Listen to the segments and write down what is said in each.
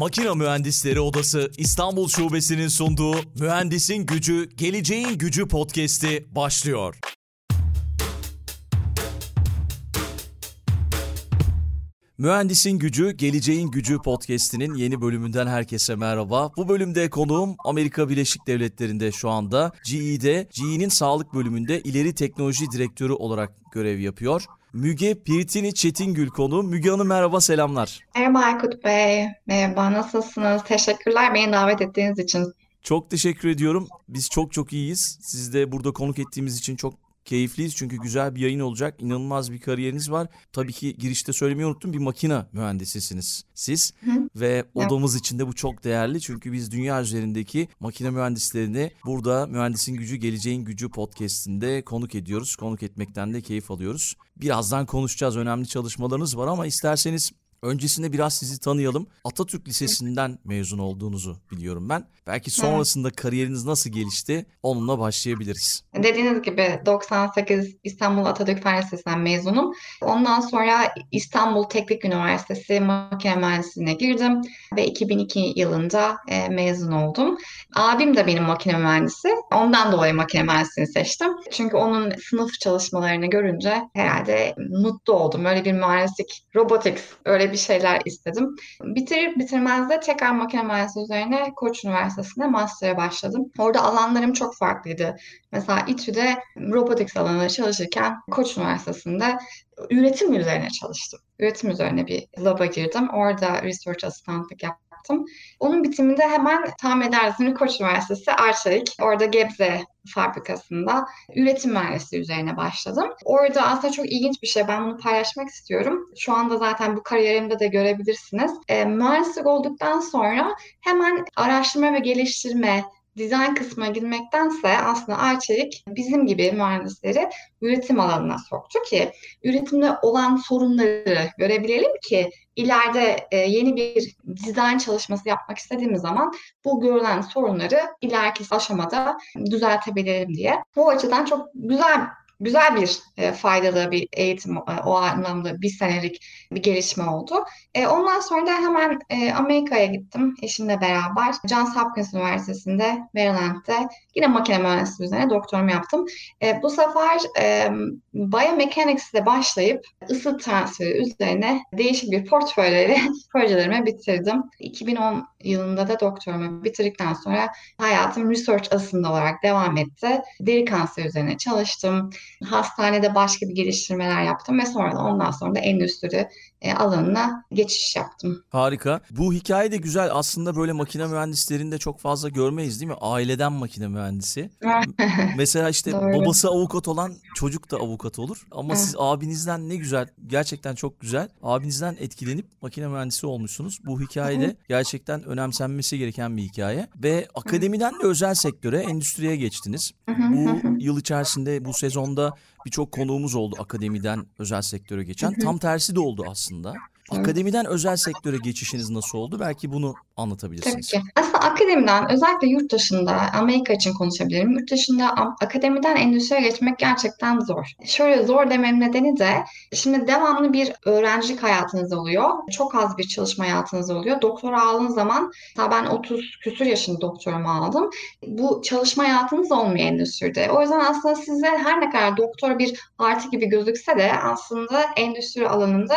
Makina Mühendisleri Odası İstanbul Şubesi'nin sunduğu Mühendisin Gücü, Geleceğin Gücü podcast'i başlıyor. Mühendisin Gücü, Geleceğin Gücü podcast'inin yeni bölümünden herkese merhaba. Bu bölümde konuğum Amerika Birleşik Devletleri'nde şu anda GE'de, GE'nin sağlık bölümünde ileri teknoloji direktörü olarak görev yapıyor. Müge Piritini Çetingül konu. Müge Hanım merhaba, selamlar. Merhaba Aykut Bey. Merhaba, nasılsınız? Teşekkürler beni davet ettiğiniz için. Çok teşekkür ediyorum. Biz çok çok iyiyiz. Siz de burada konuk ettiğimiz için çok keyifliyiz. Çünkü güzel bir yayın olacak. İnanılmaz bir kariyeriniz var. Tabii ki girişte söylemeyi unuttum. Bir makina mühendisisiniz siz. Hı. Ve odamız için de bu çok değerli. Çünkü biz dünya üzerindeki makine mühendislerini burada Mühendisin Gücü Geleceğin Gücü podcastinde konuk ediyoruz. Konuk etmekten de keyif alıyoruz. Birazdan konuşacağız. Önemli çalışmalarınız var ama isterseniz Öncesinde biraz sizi tanıyalım. Atatürk Lisesi'nden mezun olduğunuzu biliyorum ben. Belki sonrasında kariyeriniz nasıl gelişti onunla başlayabiliriz. Dediğiniz gibi 98 İstanbul Atatürk Fen Lisesi'nden mezunum. Ondan sonra İstanbul Teknik Üniversitesi Makine Mühendisliğine girdim ve 2002 yılında e, mezun oldum. Abim de benim makine mühendisi. Ondan dolayı makine mühendisliğini seçtim. Çünkü onun sınıf çalışmalarını görünce herhalde mutlu oldum. Öyle bir mühendislik, robotics öyle bir şeyler istedim. Bitirir bitirmez de tekrar makine mühendisliği üzerine Koç Üniversitesi'nde master'a başladım. Orada alanlarım çok farklıydı. Mesela İTÜ'de robotics alanında çalışırken Koç Üniversitesi'nde üretim üzerine çalıştım. Üretim üzerine bir laba girdim. Orada research asistanlık yaptım yaptım. Onun bitiminde hemen tahmin edersiniz Koç Üniversitesi Arçelik. Orada Gebze fabrikasında üretim mühendisliği üzerine başladım. Orada aslında çok ilginç bir şey. Ben bunu paylaşmak istiyorum. Şu anda zaten bu kariyerimde de görebilirsiniz. E, mühendislik olduktan sonra hemen araştırma ve geliştirme, dizayn kısmına girmektense aslında Arçelik bizim gibi mühendisleri üretim alanına soktu ki üretimde olan sorunları görebilelim ki ileride e, yeni bir dizayn çalışması yapmak istediğimiz zaman bu görülen sorunları ileriki aşamada düzeltebilelim diye. Bu açıdan çok güzel güzel bir e, faydalı bir eğitim e, o anlamda bir senelik bir gelişme oldu. E, ondan sonra da hemen e, Amerika'ya gittim eşimle beraber. Johns Hopkins Üniversitesi'nde Maryland'de yine makine mühendisliği üzerine doktorumu yaptım. E, bu sefer e, Biomechanics'le başlayıp ısı transferi üzerine değişik bir portföyleri projelerimi bitirdim. 2010 yılında da doktorumu bitirdikten sonra hayatım research asında olarak devam etti. Deri kanseri üzerine çalıştım. Hastanede başka bir geliştirmeler yaptım ve sonra da ondan sonra da endüstri alanına geçiş yaptım. Harika. Bu hikaye de güzel. Aslında böyle makine mühendislerini de çok fazla görmeyiz değil mi? Aileden makine mühendisi. Mesela işte Doğru. babası avukat olan çocuk da avukat olur. Ama siz abinizden ne güzel, gerçekten çok güzel. Abinizden etkilenip makine mühendisi olmuşsunuz. Bu hikaye de gerçekten önemsenmesi gereken bir hikaye. Ve akademiden de özel sektöre, endüstriye geçtiniz. Bu yıl içerisinde, bu sezonda birçok konuğumuz oldu akademiden özel sektöre geçen. Tam tersi de oldu aslında. Akademiden özel sektöre geçişiniz nasıl oldu? Belki bunu Tabii anlatabilirsiniz. ki. Aslında akademiden özellikle yurt dışında Amerika için konuşabilirim. Yurt dışında akademiden endüstriye geçmek gerçekten zor. Şöyle zor dememin nedeni de şimdi devamlı bir öğrencilik hayatınız oluyor. Çok az bir çalışma hayatınız oluyor. Doktora aldığınız zaman ben 30 küsur yaşında doktorumu aldım. Bu çalışma hayatınız olmuyor endüstride. O yüzden aslında size her ne kadar doktor bir artı gibi gözükse de aslında endüstri alanında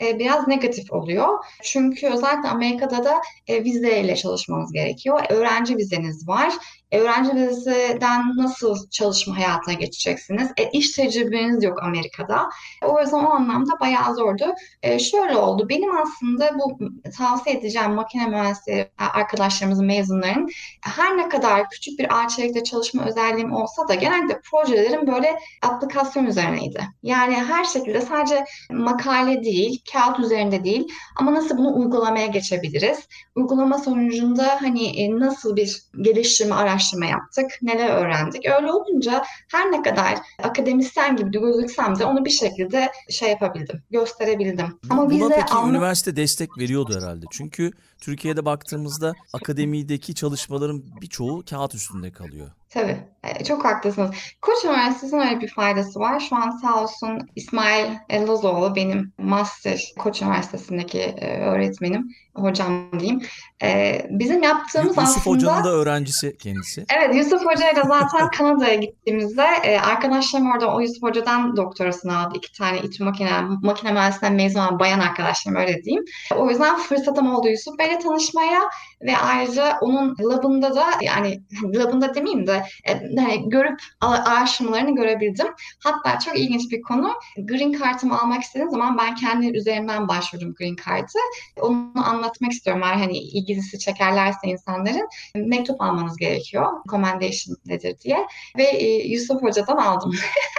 e, biraz negatif oluyor. Çünkü özellikle Amerika'da da e, vizeyle çalışmanız gerekiyor. Öğrenci vizeniz var. E, öğrenci vizeden nasıl çalışma hayatına geçeceksiniz? E, iş tecrübeniz yok Amerika'da. O yüzden o anlamda bayağı zordu. E, şöyle oldu. Benim aslında bu tavsiye edeceğim makine mühendisleri arkadaşlarımızın mezunların her ne kadar küçük bir ağaççılıkta çalışma özelliğim olsa da genelde projelerim böyle aplikasyon üzerineydi. Yani her şekilde sadece makale değil, kağıt üzerinde değil ama nasıl bunu uygulamaya geçebiliriz? Uygulama sonucunda hani e, nasıl bir geliştirme, araştırma yaptık, neler öğrendik? Öyle olunca her ne kadar akademisyen gibi gözüksem de onu bir şekilde şey yapabildim, gösterebildim. Ama Buna vize peki almak üniversite destek veriyordu herhalde. Çünkü Türkiye'de baktığımızda akademideki çalışmaların birçoğu kağıt üstünde kalıyor. Tabii. E, çok haklısınız. Koç Üniversitesi'nin öyle bir faydası var. Şu an sağ olsun İsmail Lazoğlu benim master Koç Üniversitesi'ndeki e, öğretmenim, hocam diyeyim. E, bizim yaptığımız Yusuf aslında... Hoca'nın da öğrencisi kendisi. Evet, Yusuf Hoca ile zaten Kanada'ya gittiğimizde arkadaşlarım orada o Yusuf Hoca'dan doktorasını aldı. İki tane İTÜ makine, makine mühendisinden mezun olan bayan arkadaşlarım öyle diyeyim. O yüzden fırsatım oldu Yusuf Bey'le tanışmaya ve ayrıca onun labında da yani labında demeyeyim de hani görüp araştırmalarını görebildim. Hatta çok ilginç bir konu. Green Card'ımı almak istediğim zaman ben kendi üzerimden başvurdum Green Card'ı. Onu anlatmak istiyorum. Eğer hani ilgisi çekerlerse insanların mektup almanız gerekiyor. Recommendation nedir diye. Ve e, Yusuf Hoca'dan aldım.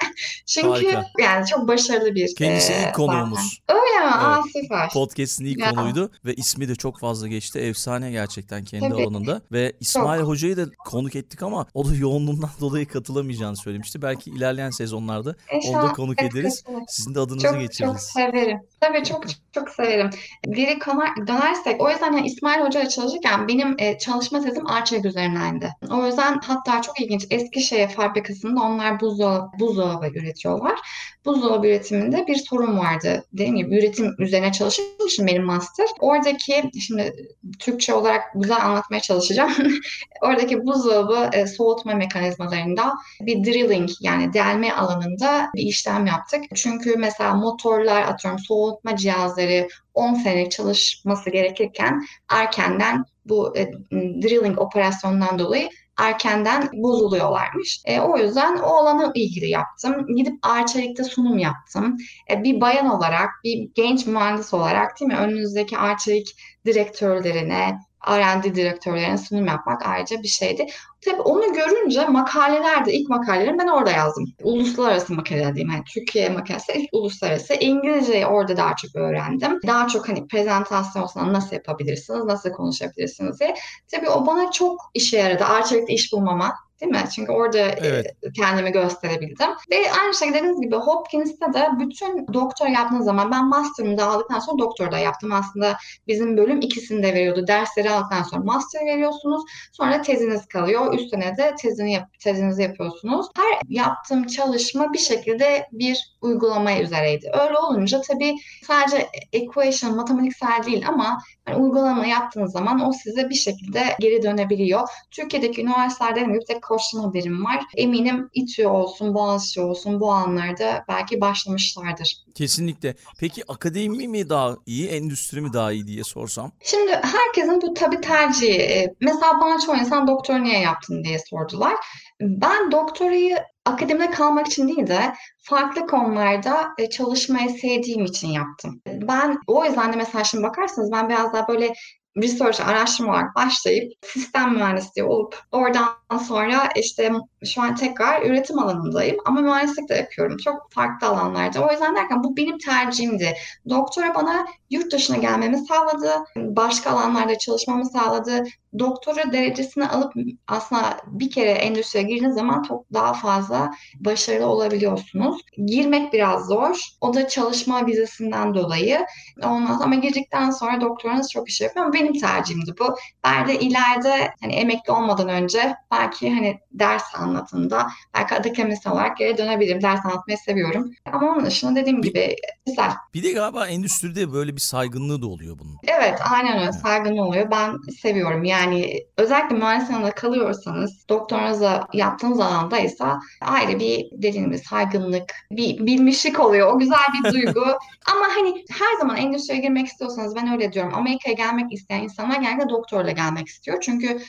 Çünkü Harika. yani çok başarılı bir Kendisi e, ilk konuğumuz. zaten. Öyle mi? Evet. Aa süper. Podcast'in ilk Ya. konuydu ve ismi de çok fazla geçti. Efsane gerçekten kendi Tabii. alanında. Ve İsmail Hoca'yı da konuk ettik ama o da yoğunluğundan dolayı katılamayacağını söylemişti. Belki ilerleyen sezonlarda da İnşallah konuk evet, ederiz. kesinlikle. Sizin de adınızı Çok çok geçiririz. severim. Tabii çok çok severim. Geri konar, dönersek o yüzden hani İsmail Hoca ile çalışırken benim e, çalışma tezim Arçelik üzerineydi. O yüzden hatta çok ilginç Eskişehir fabrikasında onlar buzdolabı, buzdolabı üretiyorlar. Buzdolabı üretiminde bir sorun vardı. Dediğim gibi üretim üzerine çalıştığım için benim master. Oradaki şimdi Türkçe olarak güzel anlatmaya çalışacağım. Oradaki buzdolabı e, soğutma mekanizmalarında bir drilling yani delme alanında bir işlem yaptık. Çünkü mesela motorlar atıyorum soğutma cihazları 10 senelik çalışması gerekirken erkenden bu e, drilling operasyonundan dolayı erkenden bozuluyorlarmış. E, o yüzden o alana ilgili yaptım. Gidip Arçelik'te sunum yaptım. E, bir bayan olarak, bir genç mühendis olarak değil mi? Önünüzdeki Arçelik direktörlerine, R&D direktörlerine sunum yapmak ayrıca bir şeydi. Tabii onu görünce makalelerde, ilk makalelerimi ben orada yazdım. Uluslararası makale diyeyim. Yani Türkiye makalesi uluslararası. İngilizceyi orada daha çok öğrendim. Daha çok hani prezentasyon olsun nasıl yapabilirsiniz, nasıl konuşabilirsiniz diye. Tabii o bana çok işe yaradı. Arçelik'te iş bulmama. Değil mi? Çünkü orada Evet. e, kendimi gösterebildim. Ve aynı şekilde dediğiniz gibi Hopkins'te de bütün doktor yaptığınız zaman ben master'ımı da aldıktan sonra doktor da yaptım. Aslında bizim bölüm ikisini de veriyordu. Dersleri aldıktan sonra master veriyorsunuz. Sonra teziniz kalıyor. Üstüne de tezini yap tezinizi yapıyorsunuz. Her yaptığım çalışma bir şekilde bir uygulama üzereydi. Öyle olunca tabii sadece equation, matematiksel değil ama hani uygulama yaptığınız zaman o size bir şekilde geri dönebiliyor. Türkiye'deki üniversitelerde tek koçlama birim var. Eminim İTÜ olsun, Boğaziçi olsun bu anlarda belki başlamışlardır. Kesinlikle. Peki akademi mi daha iyi, endüstri mi daha iyi diye sorsam? Şimdi herkesin bu tabii tercihi. Ee, Mesela bana çoğu insan doktor niye yaptın diye sordular. Ben doktorayı akademide kalmak için değil de farklı konularda e, çalışmayı sevdiğim için yaptım. Ben o yüzden de mesela şimdi bakarsanız ben biraz daha böyle research, araştırma olarak başlayıp sistem mühendisliği olup oradan sonra işte şu an tekrar üretim alanındayım ama mühendislik de yapıyorum. Çok farklı alanlarda. O yüzden derken bu benim tercihimdi. Doktora bana yurt dışına gelmemi sağladı. Başka alanlarda çalışmamı sağladı. Doktora derecesini alıp aslında bir kere endüstriye girdiğiniz zaman çok daha fazla başarılı olabiliyorsunuz. Girmek biraz zor. O da çalışma vizesinden dolayı. Ondan ama girdikten sonra doktoranız çok iş yapıyor ama benim tercihimdi bu. Ben de ileride hani emekli olmadan önce belki hani ders anlatımda belki akademisyen olarak geri dönebilirim. Ders anlatmayı seviyorum. Ama onun dışında dediğim gibi güzel. Bir de galiba endüstride böyle bir saygınlığı da oluyor bunun. Evet, aynen öyle. Saygın oluyor. Ben seviyorum. Yani özellikle alanında kalıyorsanız, doktoranızı yaptığınız alandaysa ayrı bir dediğim gibi saygınlık, bir bilmişlik oluyor. O güzel bir duygu. Ama hani her zaman endüstriye girmek istiyorsanız ben öyle diyorum. Amerika'ya gelmek isteyen insanlar genelde doktorla gelmek istiyor. Çünkü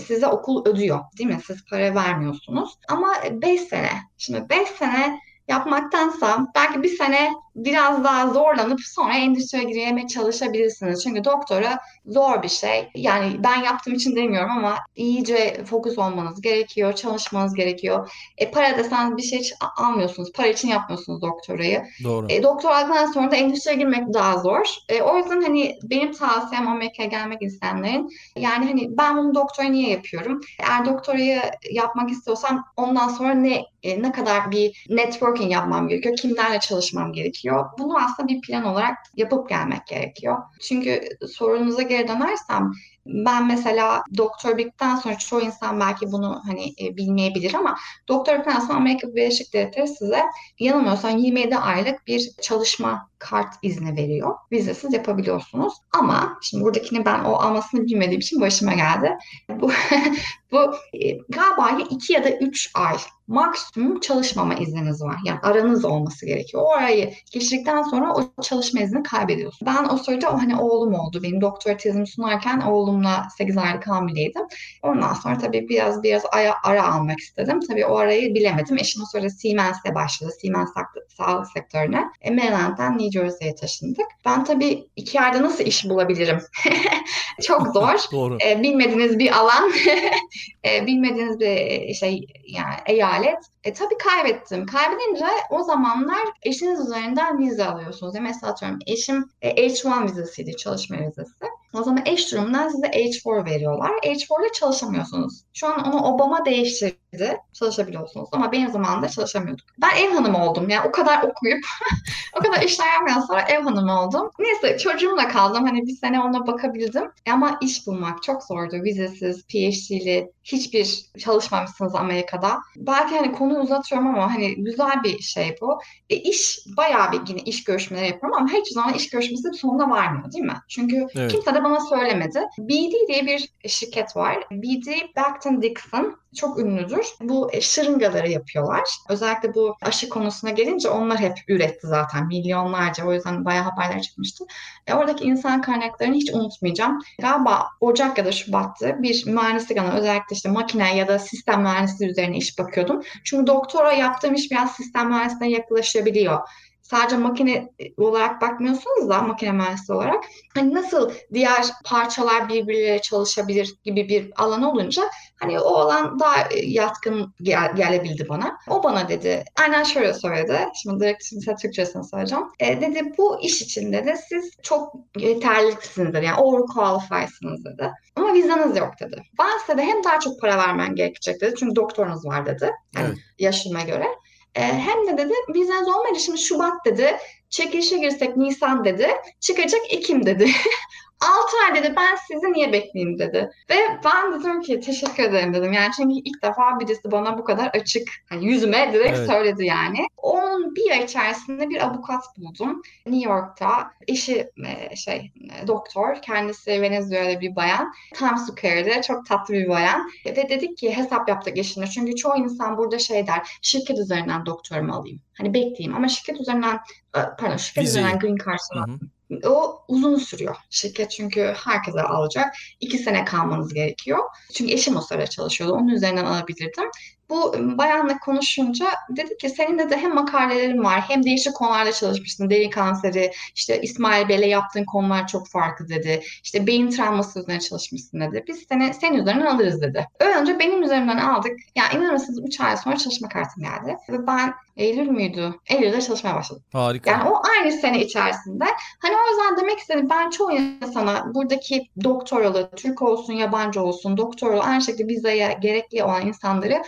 size okul ödüyor, değil mi? Siz para vermiyorsunuz. Ama 5 sene. Şimdi 5 sene yapmaktansa belki bir sene biraz daha zorlanıp sonra endüstriye girmeye çalışabilirsiniz. Çünkü doktora zor bir şey. Yani ben yaptığım için demiyorum ama iyice fokus olmanız gerekiyor, çalışmanız gerekiyor. E, para desen bir şey almıyorsunuz. Para için yapmıyorsunuz doktorayı. Doğru. E, doktor aldıktan sonra da endüstriye girmek daha zor. E, o yüzden hani benim tavsiyem Amerika'ya gelmek isteyenlerin yani hani ben bunu doktora niye yapıyorum? Eğer doktorayı yapmak istiyorsam ondan sonra ne e, ne kadar bir networking yapmam gerekiyor? Kimlerle çalışmam gerekiyor? Bunu aslında bir plan olarak yapıp gelmek gerekiyor. Çünkü sorunuza geri dönersem ben mesela doktor bittikten sonra çoğu insan belki bunu hani e, bilmeyebilir ama doktor bittikten sonra Amerika Birleşik Devletleri size yanılmıyorsam 27 aylık bir çalışma kart izni veriyor. Vizesiz yapabiliyorsunuz. Ama şimdi buradakini ben o almasını bilmediğim için başıma geldi. Bu, bu e, galiba ya 2 ya da 3 ay maksimum çalışmama izniniz var. Yani aranız olması gerekiyor. O arayı geçirdikten sonra o çalışma izni kaybediyorsun. Ben o sırada o hani oğlum oldu. Benim doktora tezimi sunarken oğlumla 8 aylık hamileydim. Ondan sonra tabii biraz biraz ara, ara almak istedim. Tabii o arayı bilemedim. Eşim o sırada Siemens'te başladı. Siemens sağlık sektörüne. E, Maryland'den New Jersey'ye taşındık. Ben tabii iki ayda nasıl iş bulabilirim? Çok zor. Doğru. E, bilmediğiniz bir alan, e, bilmediğiniz bir şey yani eyalet. E, tabii kaybettim. Kaybedince o zamanlar eşiniz üzerinden vize alıyorsunuz. Yani mesela atıyorum eşim e, H1 vizesiydi, çalışma vizesi. O zaman eş durumundan size H4 veriyorlar. H4 ile çalışamıyorsunuz. Şu an onu Obama değiştirdi. Çalışabiliyorsunuz ama benim zamanımda çalışamıyorduk. Ben ev hanımı oldum. Yani o kadar okuyup o kadar işler yapmadan sonra ev hanımı oldum. Neyse çocuğumla kaldım. Hani bir sene ona bakabildim. Ama iş bulmak çok zordu. Vizesiz, PhD'li hiçbir çalışmamışsınız Amerika'da. Belki hani konuyu uzatıyorum ama hani güzel bir şey bu. E, iş bayağı bir yine iş görüşmeleri yapıyorum ama hiçbir zaman iş görüşmesi sonuna varmıyor değil mi? Çünkü evet. kimse de bana söylemedi. BD diye bir şirket var. BD Becton Dixon çok ünlüdür. Bu şırıngaları yapıyorlar. Özellikle bu aşı konusuna gelince onlar hep üretti zaten milyonlarca. O yüzden bayağı haberler çıkmıştı. E, oradaki insan kaynaklarını hiç unutmayacağım. Galiba Ocak ya da Şubat'tı bir mühendislik alanı özellikle işte makine ya da sistem mühendisliği üzerine iş bakıyordum. Çünkü doktora yaptığım iş biraz sistem mühendisliğine yaklaşabiliyor sadece makine olarak bakmıyorsunuz da makine mühendisi olarak hani nasıl diğer parçalar birbirleriyle çalışabilir gibi bir alan olunca hani o alan daha yatkın gel- gelebildi bana. O bana dedi aynen şöyle söyledi. Şimdi direkt size Türkçesini söyleyeceğim. E, dedi bu iş için dedi siz çok yeterlisinizdir yani overqualified'sınız dedi. Ama vizanız yok dedi. Ben size de hem daha çok para vermen gerekecek dedi. Çünkü doktorunuz var dedi. Yani evet. yaşıma göre. E, hem de dedi vizeniz olmayınca şimdi Şubat dedi. Çekilişe girsek Nisan dedi. Çıkacak Ekim dedi. 6 ay dedi ben sizi niye bekleyeyim dedi. Ve ben dedim ki teşekkür ederim dedim. Yani çünkü ilk defa birisi bana bu kadar açık hani yüzüme direkt evet. söyledi yani. Onun bir ay içerisinde bir avukat buldum. New York'ta eşi e, şey e, doktor. Kendisi Venezuela bir bayan. Times Square'de çok tatlı bir bayan. Ve dedik ki hesap yaptık eşimle. Çünkü çoğu insan burada şey der şirket üzerinden doktorumu alayım. Hani bekleyeyim ama şirket üzerinden e, pardon şirket Vizi. üzerinden green card'ını o uzun sürüyor. Şirket çünkü herkese alacak. İki sene kalmanız gerekiyor. Çünkü eşim o sırada çalışıyordu. Onun üzerinden alabilirdim. Bu bayanla konuşunca dedi ki senin de hem makalelerin var hem değişik konularda çalışmışsın. Deri kanseri, işte İsmail Bey'le yaptığın konular çok farklı dedi. İşte beyin travması üzerine çalışmışsın dedi. Biz seni senin üzerinden alırız dedi. Önce benim üzerimden aldık. Ya yani inanır mısınız 3 ay sonra çalışma kartım geldi. Ve ben Eylül müydü? Eylül'de çalışmaya başladım. Harika. Yani o aynı sene içerisinde. Hani o yüzden demek istedim ben çoğu insana buradaki doktor yolu, Türk olsun, yabancı olsun, doktor yolu aynı şekilde vizeye gerekli olan insanları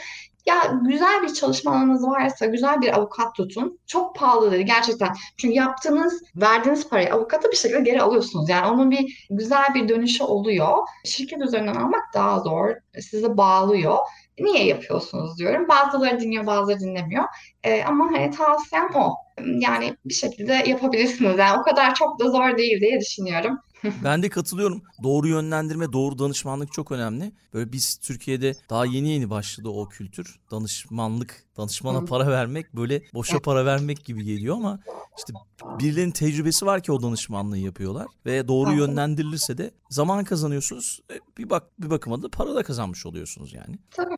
ya güzel bir çalışma alanınız varsa güzel bir avukat tutun. Çok pahalıdır gerçekten. Çünkü yaptığınız, verdiğiniz parayı avukata bir şekilde geri alıyorsunuz. Yani onun bir güzel bir dönüşü oluyor. Şirket üzerinden almak daha zor. Sizi bağlıyor. Niye yapıyorsunuz diyorum. Bazıları dinliyor, bazıları dinlemiyor. Ee, ama hani tavsiyem o. Yani bir şekilde yapabilirsiniz. Yani o kadar çok da zor değil diye düşünüyorum. ben de katılıyorum. Doğru yönlendirme, doğru danışmanlık çok önemli. Böyle biz Türkiye'de daha yeni yeni başladı o kültür. Danışmanlık, danışmana para vermek böyle boşa para vermek gibi geliyor ama işte birilerinin tecrübesi var ki o danışmanlığı yapıyorlar ve doğru yönlendirilirse de zaman kazanıyorsunuz. E, bir bak bir bakıma da para da kazanmış oluyorsunuz yani. Tabii.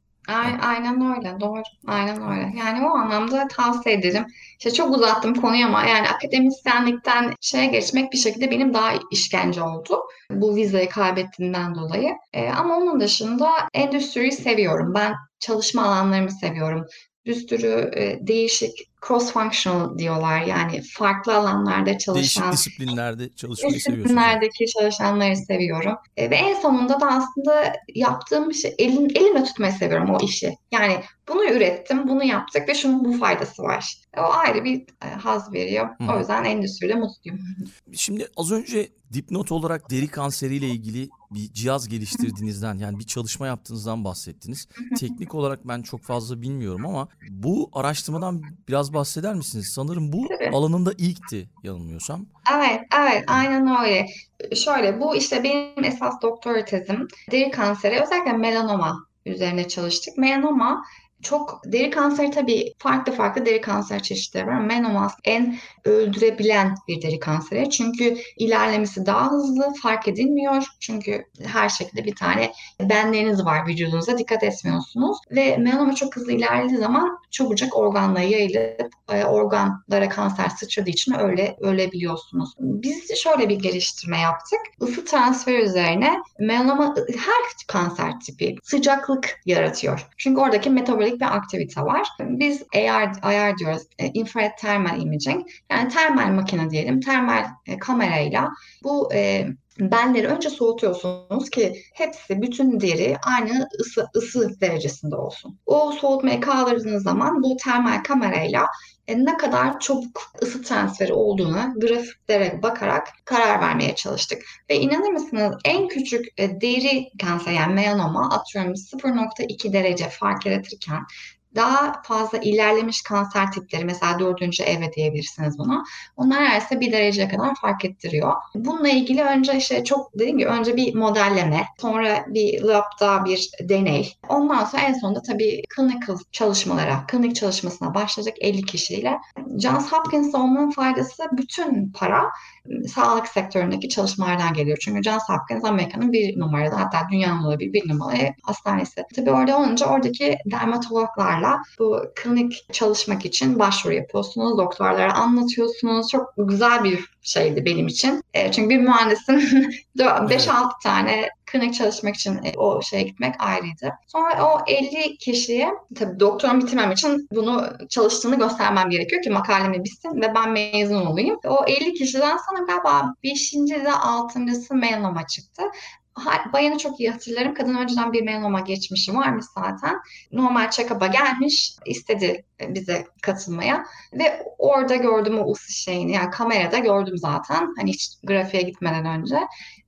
Aynen öyle, doğru. Aynen öyle. Yani o anlamda tavsiye ederim. İşte çok uzattım konuyu ama yani akademisyenlikten şeye geçmek bir şekilde benim daha işkence oldu. Bu vizayı kaybettiğimden dolayı. Ee, ama onun dışında endüstriyi seviyorum. Ben çalışma alanlarımı seviyorum bir sürü e, değişik cross functional diyorlar. Yani farklı alanlarda çalışan Değişik disiplinlerde çalışmayı disiplinlerdeki çalışanları seviyorum. E, ve en sonunda da aslında yaptığım şey elim, elimle tutmayı seviyorum o işi. Yani bunu ürettim, bunu yaptık ve şunun bu faydası var. O ayrı bir e, haz veriyor. Hı. O yüzden endüstride mutluyum. Şimdi az önce dipnot olarak deri kanseriyle ilgili bir cihaz geliştirdiğinizden yani bir çalışma yaptığınızdan bahsettiniz. Teknik olarak ben çok fazla bilmiyorum ama bu araştırmadan biraz bahseder misiniz? Sanırım bu Tabii. alanında ilkti yanılmıyorsam. Evet, evet, aynen öyle. Şöyle, bu işte benim esas doktora tezim deri kanseri, özellikle melanoma üzerine çalıştık. Melanoma çok deri kanseri tabii farklı farklı deri kanser çeşitleri var. Melanoma en öldürebilen bir deri kanseri. Çünkü ilerlemesi daha hızlı, fark edilmiyor. Çünkü her şekilde bir tane benleriniz var vücudunuzda, dikkat etmiyorsunuz. Ve melanoma çok hızlı ilerlediği zaman çabucak organlara yayılıp e, organlara kanser sıçradığı için öyle ölebiliyorsunuz. Biz şöyle bir geliştirme yaptık. Isı transferi üzerine melanoma her kanser tipi sıcaklık yaratıyor. Çünkü oradaki metabolik bir aktivite var. Biz AR, AR diyoruz, e, infrared thermal imaging. Yani termal makine diyelim, termal e, kamerayla bu e, benleri önce soğutuyorsunuz ki hepsi bütün deri aynı ısı, ısı derecesinde olsun. O soğutmayı kaldırdığınız zaman bu termal kamerayla e, ne kadar çabuk ısı transferi olduğuna grafiklere bakarak karar vermeye çalıştık. Ve inanır mısınız en küçük e, deri kanser yani melanoma atıyorum 0.2 derece fark yaratırken daha fazla ilerlemiş kanser tipleri mesela dördüncü evre diyebilirsiniz buna. Onlar neredeyse bir dereceye kadar fark ettiriyor. Bununla ilgili önce işte çok dediğim gibi önce bir modelleme, sonra bir labda bir deney. Ondan sonra en sonunda tabii clinical çalışmalara, klinik çalışmasına başladık 50 kişiyle. Johns Hopkins'ta olmanın faydası bütün para sağlık sektöründeki çalışmalardan geliyor. Çünkü Johns Hopkins Amerika'nın bir numaralı hatta dünyanın olabilir bir numaralı hastanesi. Tabii orada olunca oradaki dermatologlarla bu klinik çalışmak için başvuru yapıyorsunuz. Doktorlara anlatıyorsunuz. Çok güzel bir şeydi benim için. E, çünkü bir mühendisin 5-6 tane klinik çalışmak için e, o şeye gitmek ayrıydı. Sonra o 50 kişiye tabii doktorum bitirmem için bunu çalıştığını göstermem gerekiyor ki makalemi bitsin ve ben mezun olayım. O 50 kişiden sonra galiba 5. de 6.sı melanoma çıktı. Bayanı çok iyi hatırlarım. Kadın önceden bir melanoma geçmişi varmış zaten. Normal check-up'a gelmiş, istedi bize katılmaya. Ve orada gördüm o ısı şeyini, yani kamerada gördüm zaten. Hani hiç grafiğe gitmeden önce.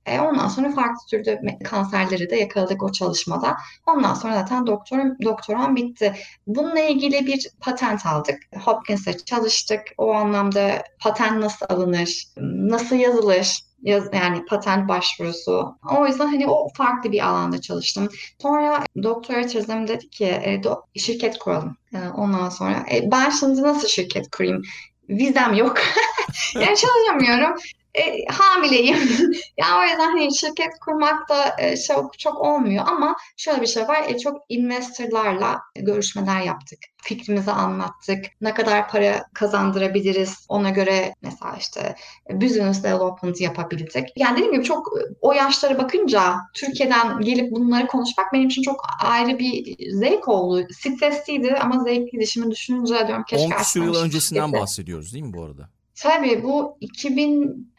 E, ondan sonra farklı türde kanserleri de yakaladık o çalışmada. Ondan sonra zaten doktorum, doktoram bitti. Bununla ilgili bir patent aldık. Hopkins'e çalıştık. O anlamda patent nasıl alınır, nasıl yazılır, Yaz, yani patent başvurusu. O yüzden hani o farklı bir alanda çalıştım. Sonra doktora tezim dedi ki e, do, şirket kuralım. E, ondan sonra e, ben şimdi nasıl şirket kurayım? Vizem yok. yani çalışamıyorum. E, hamileyim. yani o yüzden hani şirket kurmak da e, çok çok olmuyor ama şöyle bir şey var. E, çok investorlarla görüşmeler yaptık. Fikrimizi anlattık. Ne kadar para kazandırabiliriz ona göre mesela işte business development yapabildik. Yani dediğim gibi çok o yaşlara bakınca Türkiye'den gelip bunları konuşmak benim için çok ayrı bir zevk oldu. Stresliydi ama zevkliydi. Şimdi düşününce diyorum keşke 10 küsur yıl öncesinden bahsediyoruz değil mi bu arada? Tabii bu 2000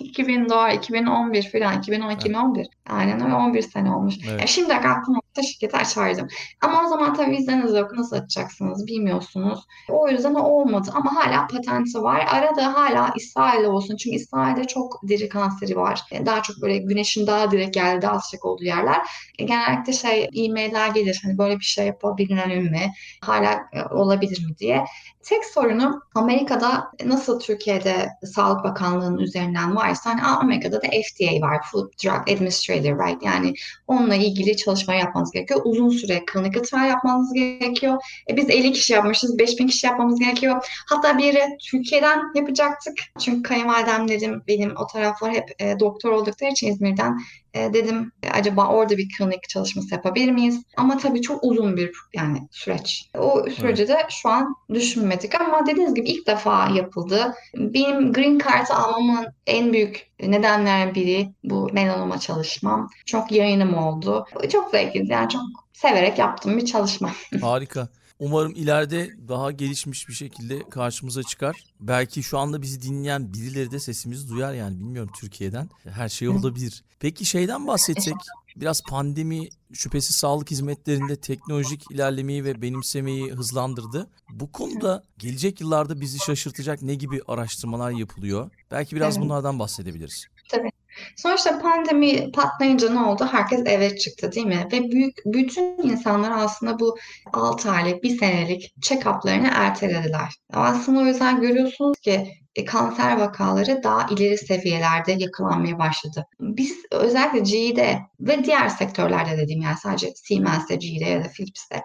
2000 dolar 2011 falan 2010 2011 aynen öyle 11 sene olmuş. Evet. Yani şimdi aklıma olsa şirketi açardım. Ama o zaman tabii vizeniz yok nasıl açacaksınız bilmiyorsunuz. O yüzden o olmadı ama hala patenti var. Arada hala İsrail'de olsun çünkü İsrail'de çok deri kanseri var. Yani Daha çok böyle güneşin daha direkt geldiği daha sıcak olduğu yerler. E, Genellikle şey e-mailler gelir hani böyle bir şey yapabilirim mi? Hala e, olabilir mi diye. Tek sorunu Amerika'da nasıl Türkiye'de Sağlık Bakanlığı'nın üzerinden varsa hani Amerika'da da FDA var. Food Drug Administrator right? Yani onunla ilgili çalışma yapmanız gerekiyor. Uzun süre klinik trial yapmanız gerekiyor. E biz 50 kişi yapmışız, 5000 kişi yapmamız gerekiyor. Hatta bir yere Türkiye'den yapacaktık. Çünkü kayınvalidemlerim benim o taraflar hep e, doktor oldukları için İzmir'den e, dedim e, acaba orada bir klinik çalışması yapabilir miyiz? Ama tabii çok uzun bir yani süreç. O süreci de şu an düşünmedik ama dediğiniz gibi ilk defa yapıldı. Benim Green Card'ı almamın en büyük nedenlerden biri bu melanoma çalışmam. Çok yayınım oldu. Çok zevkliydi yani çok severek yaptığım bir çalışma. Harika. Umarım ileride daha gelişmiş bir şekilde karşımıza çıkar. Belki şu anda bizi dinleyen birileri de sesimizi duyar yani bilmiyorum Türkiye'den. Her şey olabilir. Peki şeyden bahsetsek biraz pandemi şüphesiz sağlık hizmetlerinde teknolojik ilerlemeyi ve benimsemeyi hızlandırdı. Bu konuda gelecek yıllarda bizi şaşırtacak ne gibi araştırmalar yapılıyor? Belki biraz bunlardan bahsedebiliriz. Tabii. Sonuçta pandemi patlayınca ne oldu? Herkes eve çıktı değil mi? Ve büyük bütün insanlar aslında bu 6 aylık, bir senelik check-up'larını ertelediler. Aslında o yüzden görüyorsunuz ki e, kanser vakaları daha ileri seviyelerde yakalanmaya başladı. Biz özellikle GE'de ve diğer sektörlerde dediğim yani sadece Siemens'te, GE'de ya da Philips'te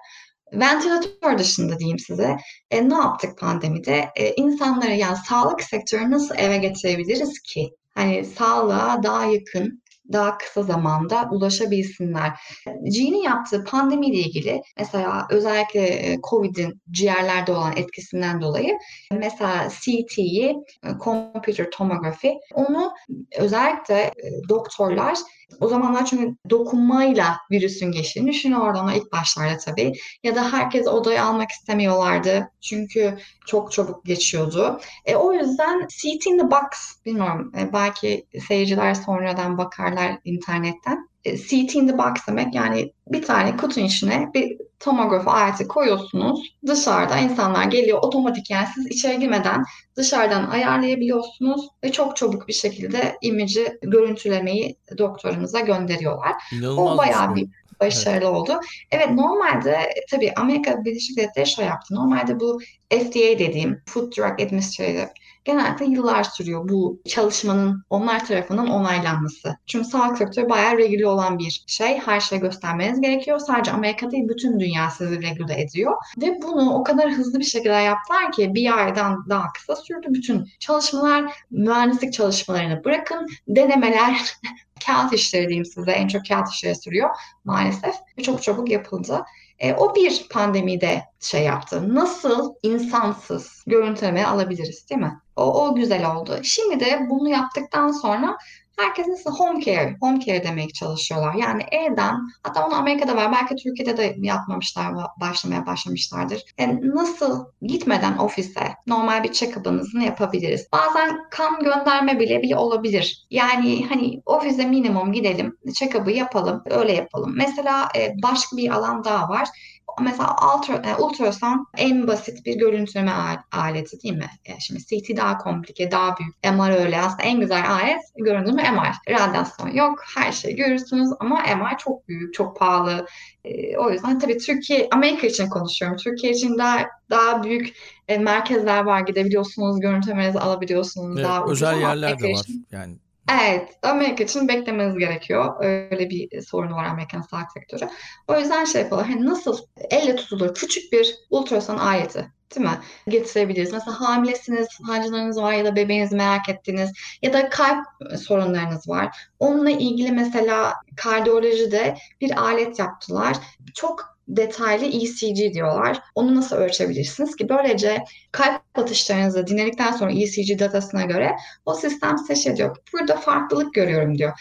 Ventilatör dışında diyeyim size e, ne yaptık pandemide? E, insanları yani sağlık sektörünü nasıl eve getirebiliriz ki? Hani sağlığa daha yakın, daha kısa zamanda ulaşabilsinler. Gene'in yaptığı pandemiyle ilgili mesela özellikle e, COVID'in ciğerlerde olan etkisinden dolayı mesela CT'yi, e, computer tomography onu özellikle e, doktorlar o zamanlar çünkü dokunmayla virüsün geçtiğini düşünün oradan ilk başlarda tabii. Ya da herkes odaya almak istemiyorlardı. Çünkü çok çabuk geçiyordu. E, o yüzden CT in the box bilmiyorum e, belki seyirciler sonradan bakarlar internetten. E, CT in the box demek yani bir tane kutunun içine bir tomograf aleti koyuyorsunuz. Dışarıda insanlar geliyor otomatik yani siz içeri girmeden dışarıdan ayarlayabiliyorsunuz ve çok çabuk bir şekilde imajı görüntülemeyi doktorunuza gönderiyorlar. İnanılmaz O bayağı şey. bir başarılı oldu. Evet normalde e, tabii Amerika Birleşik Devletleri şey yaptı. Normalde bu FDA dediğim Food Drug Administrative genelde yıllar sürüyor bu çalışmanın onlar tarafından onaylanması. Çünkü sağlık sektörü bayağı regüle olan bir şey. Her şeyi göstermeniz gerekiyor. Sadece Amerika değil bütün dünya sizi regüle ediyor. Ve bunu o kadar hızlı bir şekilde yaptılar ki bir aydan daha kısa sürdü. Bütün çalışmalar, mühendislik çalışmalarını bırakın, denemeler, kağıt işleri diyeyim size en çok kağıt işleri sürüyor maalesef çok çabuk yapıldı. E, o bir pandemide şey yaptı. Nasıl insansız görüntüleme alabiliriz değil mi? O, o güzel oldu. Şimdi de bunu yaptıktan sonra herkes nasıl home care, home care demeye çalışıyorlar. Yani evden, hatta onu Amerika'da var, belki Türkiye'de de yapmamışlar, başlamaya başlamışlardır. Yani nasıl gitmeden ofise normal bir check-up'ınızı yapabiliriz? Bazen kan gönderme bile bile olabilir. Yani hani ofise minimum gidelim, check-up'ı yapalım, öyle yapalım. Mesela e, başka bir alan daha var. Mesela ultra, e, ultrason en basit bir görüntüleme aleti değil mi? E, şimdi CT daha komplike, daha büyük. MR öyle. Aslında en güzel alet görüntüleme MR. Radyasyon yok. Her şeyi görürsünüz ama MR çok büyük, çok pahalı. E, o yüzden tabii Türkiye, Amerika için konuşuyorum. Türkiye için daha daha büyük merkezler var. Gidebiliyorsunuz, görüntülemenizi alabiliyorsunuz. Evet, daha özel yerler de var. Yani Evet, Amerika için beklemeniz gerekiyor. Öyle bir sorunu var Amerikan sağlık sektörü. O yüzden şey yapalım. Hani nasıl elle tutulur küçük bir ultrason aleti değil mi? Getirebiliriz. Mesela hamilesiniz, sancılarınız var ya da bebeğinizi merak ettiniz ya da kalp sorunlarınız var. Onunla ilgili mesela kardiyolojide bir alet yaptılar. Çok detaylı ECG diyorlar. Onu nasıl ölçebilirsiniz ki? Böylece kalp atışlarınızı dinledikten sonra ECG datasına göre o sistem size şey diyor. Burada farklılık görüyorum diyor.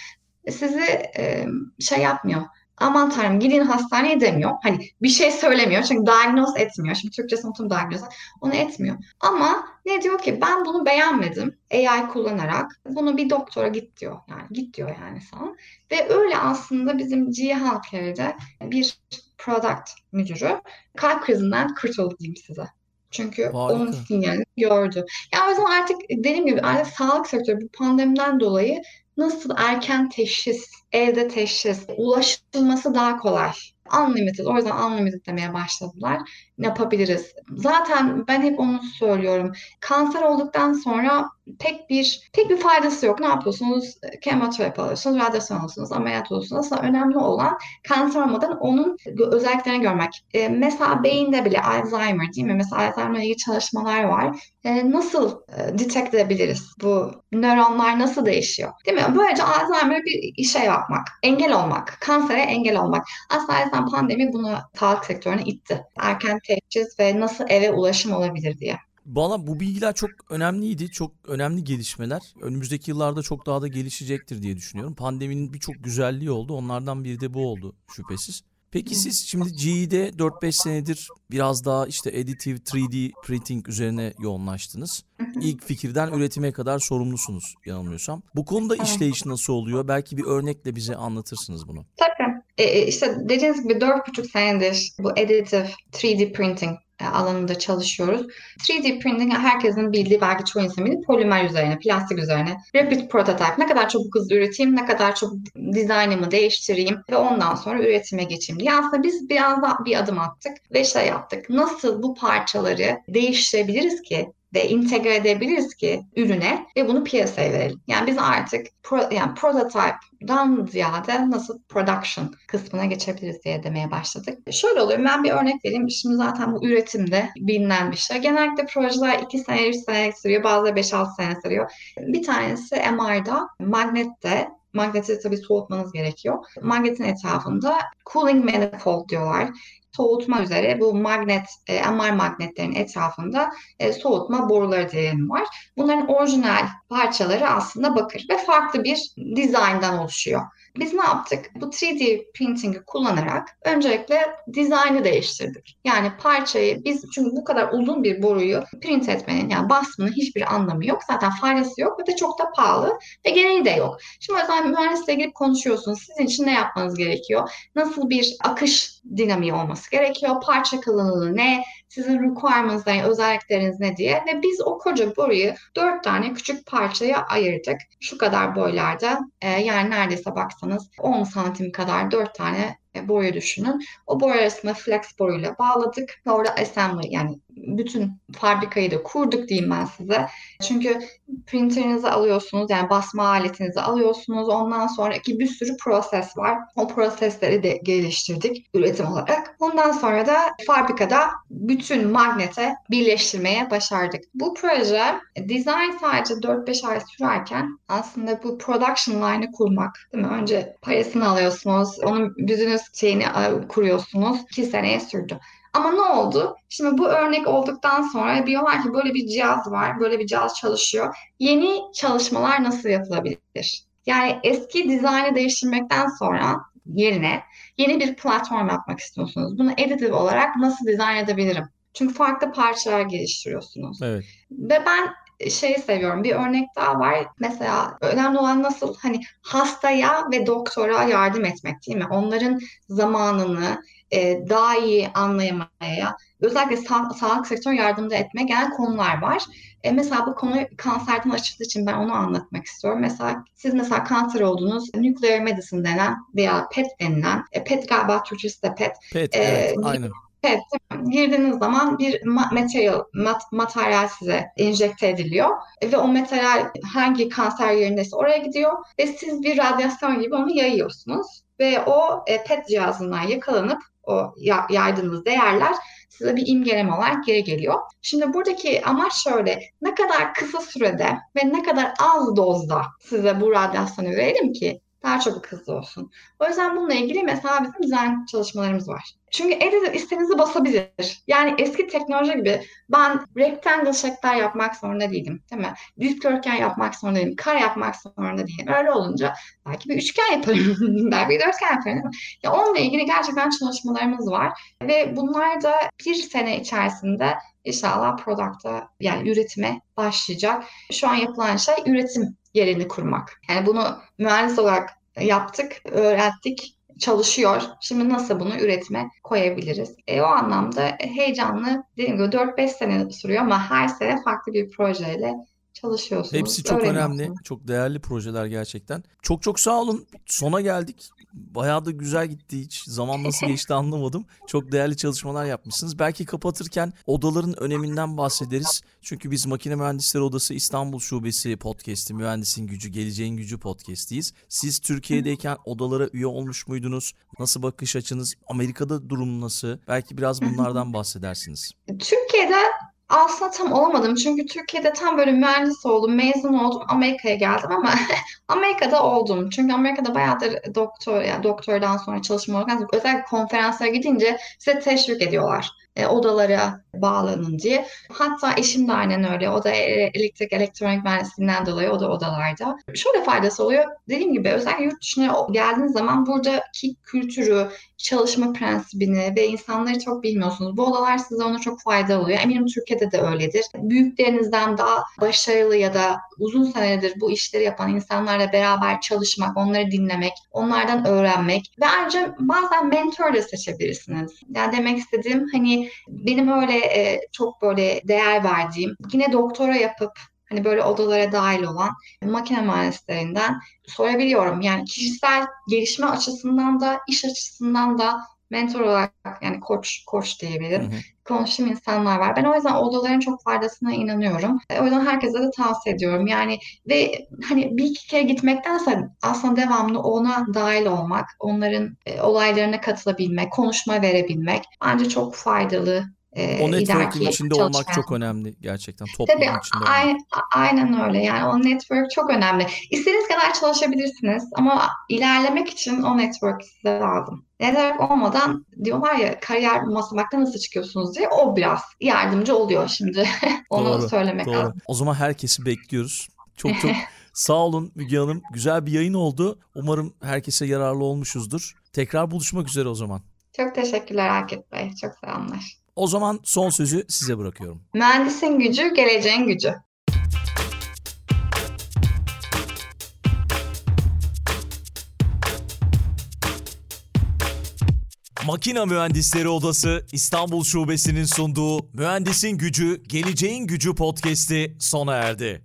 Sizi e, şey yapmıyor. Aman tanrım gidin hastaneye demiyor. Hani bir şey söylemiyor. Çünkü diagnoz etmiyor. Şimdi Türkçe unutum diagnoz. Onu etmiyor. Ama ne diyor ki ben bunu beğenmedim. AI kullanarak bunu bir doktora git diyor. Yani git diyor yani sana. Ve öyle aslında bizim G Healthcare'de bir product müdürü kalp krizinden kurtuldu diyeyim size. Çünkü Harika. onun sinyalini gördü. Ya o yüzden artık dediğim gibi artık sağlık sektörü bu pandemiden dolayı nasıl erken teşhis, evde teşhis, ulaşılması daha kolay. Unlimited, o yüzden unlimited demeye başladılar. Yapabiliriz? Zaten ben hep onu söylüyorum. Kanser olduktan sonra pek bir pek bir faydası yok. Ne yapıyorsunuz? Kemoterapi alıyorsunuz, radyasyon alıyorsunuz, ameliyat oluyorsunuz. Aslında önemli olan kanser olmadan onun özelliklerini görmek. Ee, mesela beyinde bile Alzheimer değil mi? Mesela Alzheimer'la ilgili çalışmalar var. Ee, nasıl e, detect edebiliriz? Bu nöronlar nasıl değişiyor? Değil mi? Böylece Alzheimer'a bir işe yapmak, engel olmak, kansere engel olmak. Aslında zaten pandemi bunu sağlık sektörüne itti. Erken teşhis ve nasıl eve ulaşım olabilir diye. Bana bu bilgiler çok önemliydi. Çok önemli gelişmeler. Önümüzdeki yıllarda çok daha da gelişecektir diye düşünüyorum. Pandeminin birçok güzelliği oldu. Onlardan biri de bu oldu şüphesiz. Peki siz şimdi GE'de 4-5 senedir biraz daha işte additive 3D printing üzerine yoğunlaştınız. İlk fikirden üretime kadar sorumlusunuz yanılmıyorsam. Bu konuda işleyiş nasıl oluyor? Belki bir örnekle bize anlatırsınız bunu. Tabii. E, e, işte dediğiniz gibi dört buçuk senedir bu additive 3D printing e, alanında çalışıyoruz. 3D printing herkesin bildiği belki çoğu insanın bildiği polimer üzerine, plastik üzerine. Rapid prototype. Ne kadar çabuk hızlı üreteyim, ne kadar çabuk dizaynımı değiştireyim ve ondan sonra üretime geçeyim diye. Aslında biz biraz daha bir adım attık ve şey yaptık. Nasıl bu parçaları değiştirebiliriz ki ve entegre edebiliriz ki ürüne ve bunu piyasaya verelim. Yani biz artık pro, yani prototype'dan ziyade nasıl production kısmına geçebiliriz diye demeye başladık. Şöyle oluyor. Ben bir örnek vereyim. Şimdi zaten bu üretimde bilinen bir şey. Genellikle projeler 2 sene, 3 sene sürüyor. Bazıları 5-6 sene sürüyor. Bir tanesi MR'da, magnette Magneti tabii soğutmanız gerekiyor. Magnetin etrafında cooling manifold diyorlar soğutma üzere bu magnet, e, MR magnetlerin etrafında e, soğutma boruları diyelim var. Bunların orijinal parçaları aslında bakır ve farklı bir dizayndan oluşuyor. Biz ne yaptık? Bu 3D printing'i kullanarak öncelikle dizaynı değiştirdik. Yani parçayı biz çünkü bu kadar uzun bir boruyu print etmenin yani basmanın hiçbir anlamı yok. Zaten faydası yok ve de çok da pahalı ve gereği de yok. Şimdi o yüzden mühendisle girip konuşuyorsunuz. Sizin için ne yapmanız gerekiyor? Nasıl bir akış dinamiği olması gerekiyor? Parça kalınlığı ne? Sizin requirements'lar, yani özellikleriniz ne diye ve biz o koca boruyu dört tane küçük parçaya ayırdık. Şu kadar boylarda e, yani neredeyse baksanız 10 santim kadar dört tane e, boru düşünün. O boru arasında flex boruyla bağladık orada assembly yani bütün fabrikayı da kurduk diyeyim ben size. Çünkü printerinizi alıyorsunuz yani basma aletinizi alıyorsunuz. Ondan sonraki bir sürü proses var. O prosesleri de geliştirdik üretim olarak. Ondan sonra da fabrikada bütün magnete birleştirmeye başardık. Bu proje design sadece 4-5 ay sürerken aslında bu production line'ı kurmak değil mi? Önce parasını alıyorsunuz. Onun business şeyini kuruyorsunuz. 2 seneye sürdü. Ama ne oldu? Şimdi bu örnek olduktan sonra diyorlar ki böyle bir cihaz var, böyle bir cihaz çalışıyor. Yeni çalışmalar nasıl yapılabilir? Yani eski dizaynı değiştirmekten sonra yerine yeni bir platform yapmak istiyorsunuz. Bunu additive olarak nasıl dizayn edebilirim? Çünkü farklı parçalar geliştiriyorsunuz. Evet. Ve ben şeyi seviyorum. Bir örnek daha var. Mesela önemli olan nasıl hani hastaya ve doktora yardım etmek değil mi? Onların zamanını e, daha iyi anlayamaya, özellikle sa sağlık sektörü yardımda etmeye gelen konular var. E, mesela bu konu kanserden açıldığı için ben onu anlatmak istiyorum. Mesela siz mesela kanser oldunuz, nuclear medicine denen veya PET denilen, e, PET galiba Türkçesi de PET. PET, evet, aynen. PET girdiğiniz zaman bir material, mat, materyal size enjekte ediliyor ve o materyal hangi kanser yerindeyse oraya gidiyor ve siz bir radyasyon gibi onu yayıyorsunuz ve o e, PET cihazından yakalanıp o yaydığınız değerler size bir imgeleme olarak geri geliyor. Şimdi buradaki amaç şöyle, ne kadar kısa sürede ve ne kadar az dozda size bu radyasyonu verelim ki daha çabuk hızlı olsun. O yüzden bununla ilgili mesela bizim dizayn çalışmalarımız var. Çünkü editor istediğinizi basabilir. Yani eski teknoloji gibi ben rectangle şekiller yapmak zorunda değilim. Değil mi? Dikdörtgen yapmak zorunda değilim. Kare yapmak zorunda değilim. Öyle olunca belki bir üçgen yaparım. belki bir dörtgen yaparım. Ya onunla ilgili gerçekten çalışmalarımız var. Ve bunlar da bir sene içerisinde inşallah product'a yani üretime başlayacak. Şu an yapılan şey üretim yerini kurmak. Yani bunu mühendis olarak yaptık, öğrettik, çalışıyor. Şimdi nasıl bunu üretime koyabiliriz? E, o anlamda heyecanlı, dediğim gibi 4-5 sene sürüyor ama her sene farklı bir projeyle çalışıyorsunuz. Hepsi çok önemli, çok değerli projeler gerçekten. Çok çok sağ olun. Sona geldik. Bayağı da güzel gitti hiç. Zaman nasıl geçti anlamadım. Çok değerli çalışmalar yapmışsınız. Belki kapatırken odaların öneminden bahsederiz. Çünkü biz Makine Mühendisleri Odası İstanbul Şubesi podcast'i, Mühendisin Gücü, Geleceğin Gücü podcast'iyiz. Siz Türkiye'deyken odalara üye olmuş muydunuz? Nasıl bakış açınız? Amerika'da durum nasıl? Belki biraz bunlardan bahsedersiniz. Türkiye'de aslında tam olamadım çünkü Türkiye'de tam böyle mühendis oldum, mezun oldum, Amerika'ya geldim ama Amerika'da oldum. Çünkü Amerika'da bayağıdır doktor, yani doktordan sonra çalışma olarak özellikle konferanslara gidince size teşvik ediyorlar. E, odalara bağlanın diye. Hatta eşim de aynen öyle. O da e, elektrik elektronik mühendisliğinden dolayı o da odalarda. Şöyle faydası oluyor. Dediğim gibi özellikle yurt dışına geldiğiniz zaman buradaki kültürü, çalışma prensibini ve insanları çok bilmiyorsunuz. Bu odalar size ona çok faydalı oluyor. Eminim Türkiye'de de öyledir. Büyüklerinizden daha başarılı ya da uzun senedir bu işleri yapan insanlarla beraber çalışmak, onları dinlemek, onlardan öğrenmek ve ayrıca bazen mentor da seçebilirsiniz. Yani demek istediğim hani benim öyle e, çok böyle değer verdiğim yine doktora yapıp hani böyle odalara dahil olan makine mühendislerinden sorabiliyorum. Yani kişisel gelişme açısından da iş açısından da mentor olarak yani koç koç diyebilirim. Hı hı. Konuştuğum insanlar var. Ben o yüzden odaların çok faydasına inanıyorum. E, o yüzden herkese de tavsiye ediyorum. Yani ve hani bir iki kere gitmektense aslında devamlı ona dahil olmak, onların e, olaylarına katılabilmek, konuşma verebilmek bence çok faydalı e, o network'ün içinde olmak çok önemli gerçekten. Toplumun Tabii, içinde olmak. Aynen öyle. Yani o network çok önemli. İstediğiniz kadar çalışabilirsiniz ama ilerlemek için o network size lazım. Network olmadan diyorlar ya kariyer basamakta nasıl çıkıyorsunuz diye o biraz yardımcı oluyor şimdi. Onu doğru, söylemek doğru. lazım. O zaman herkesi bekliyoruz. Çok çok sağ olun Müge Hanım. Güzel bir yayın oldu. Umarım herkese yararlı olmuşuzdur. Tekrar buluşmak üzere o zaman. Çok teşekkürler Akif Bey. Çok selamlar. O zaman son sözü size bırakıyorum. Mühendisin gücü, geleceğin gücü. Makina Mühendisleri Odası İstanbul Şubesi'nin sunduğu Mühendisin Gücü, Geleceğin Gücü podcast'i sona erdi.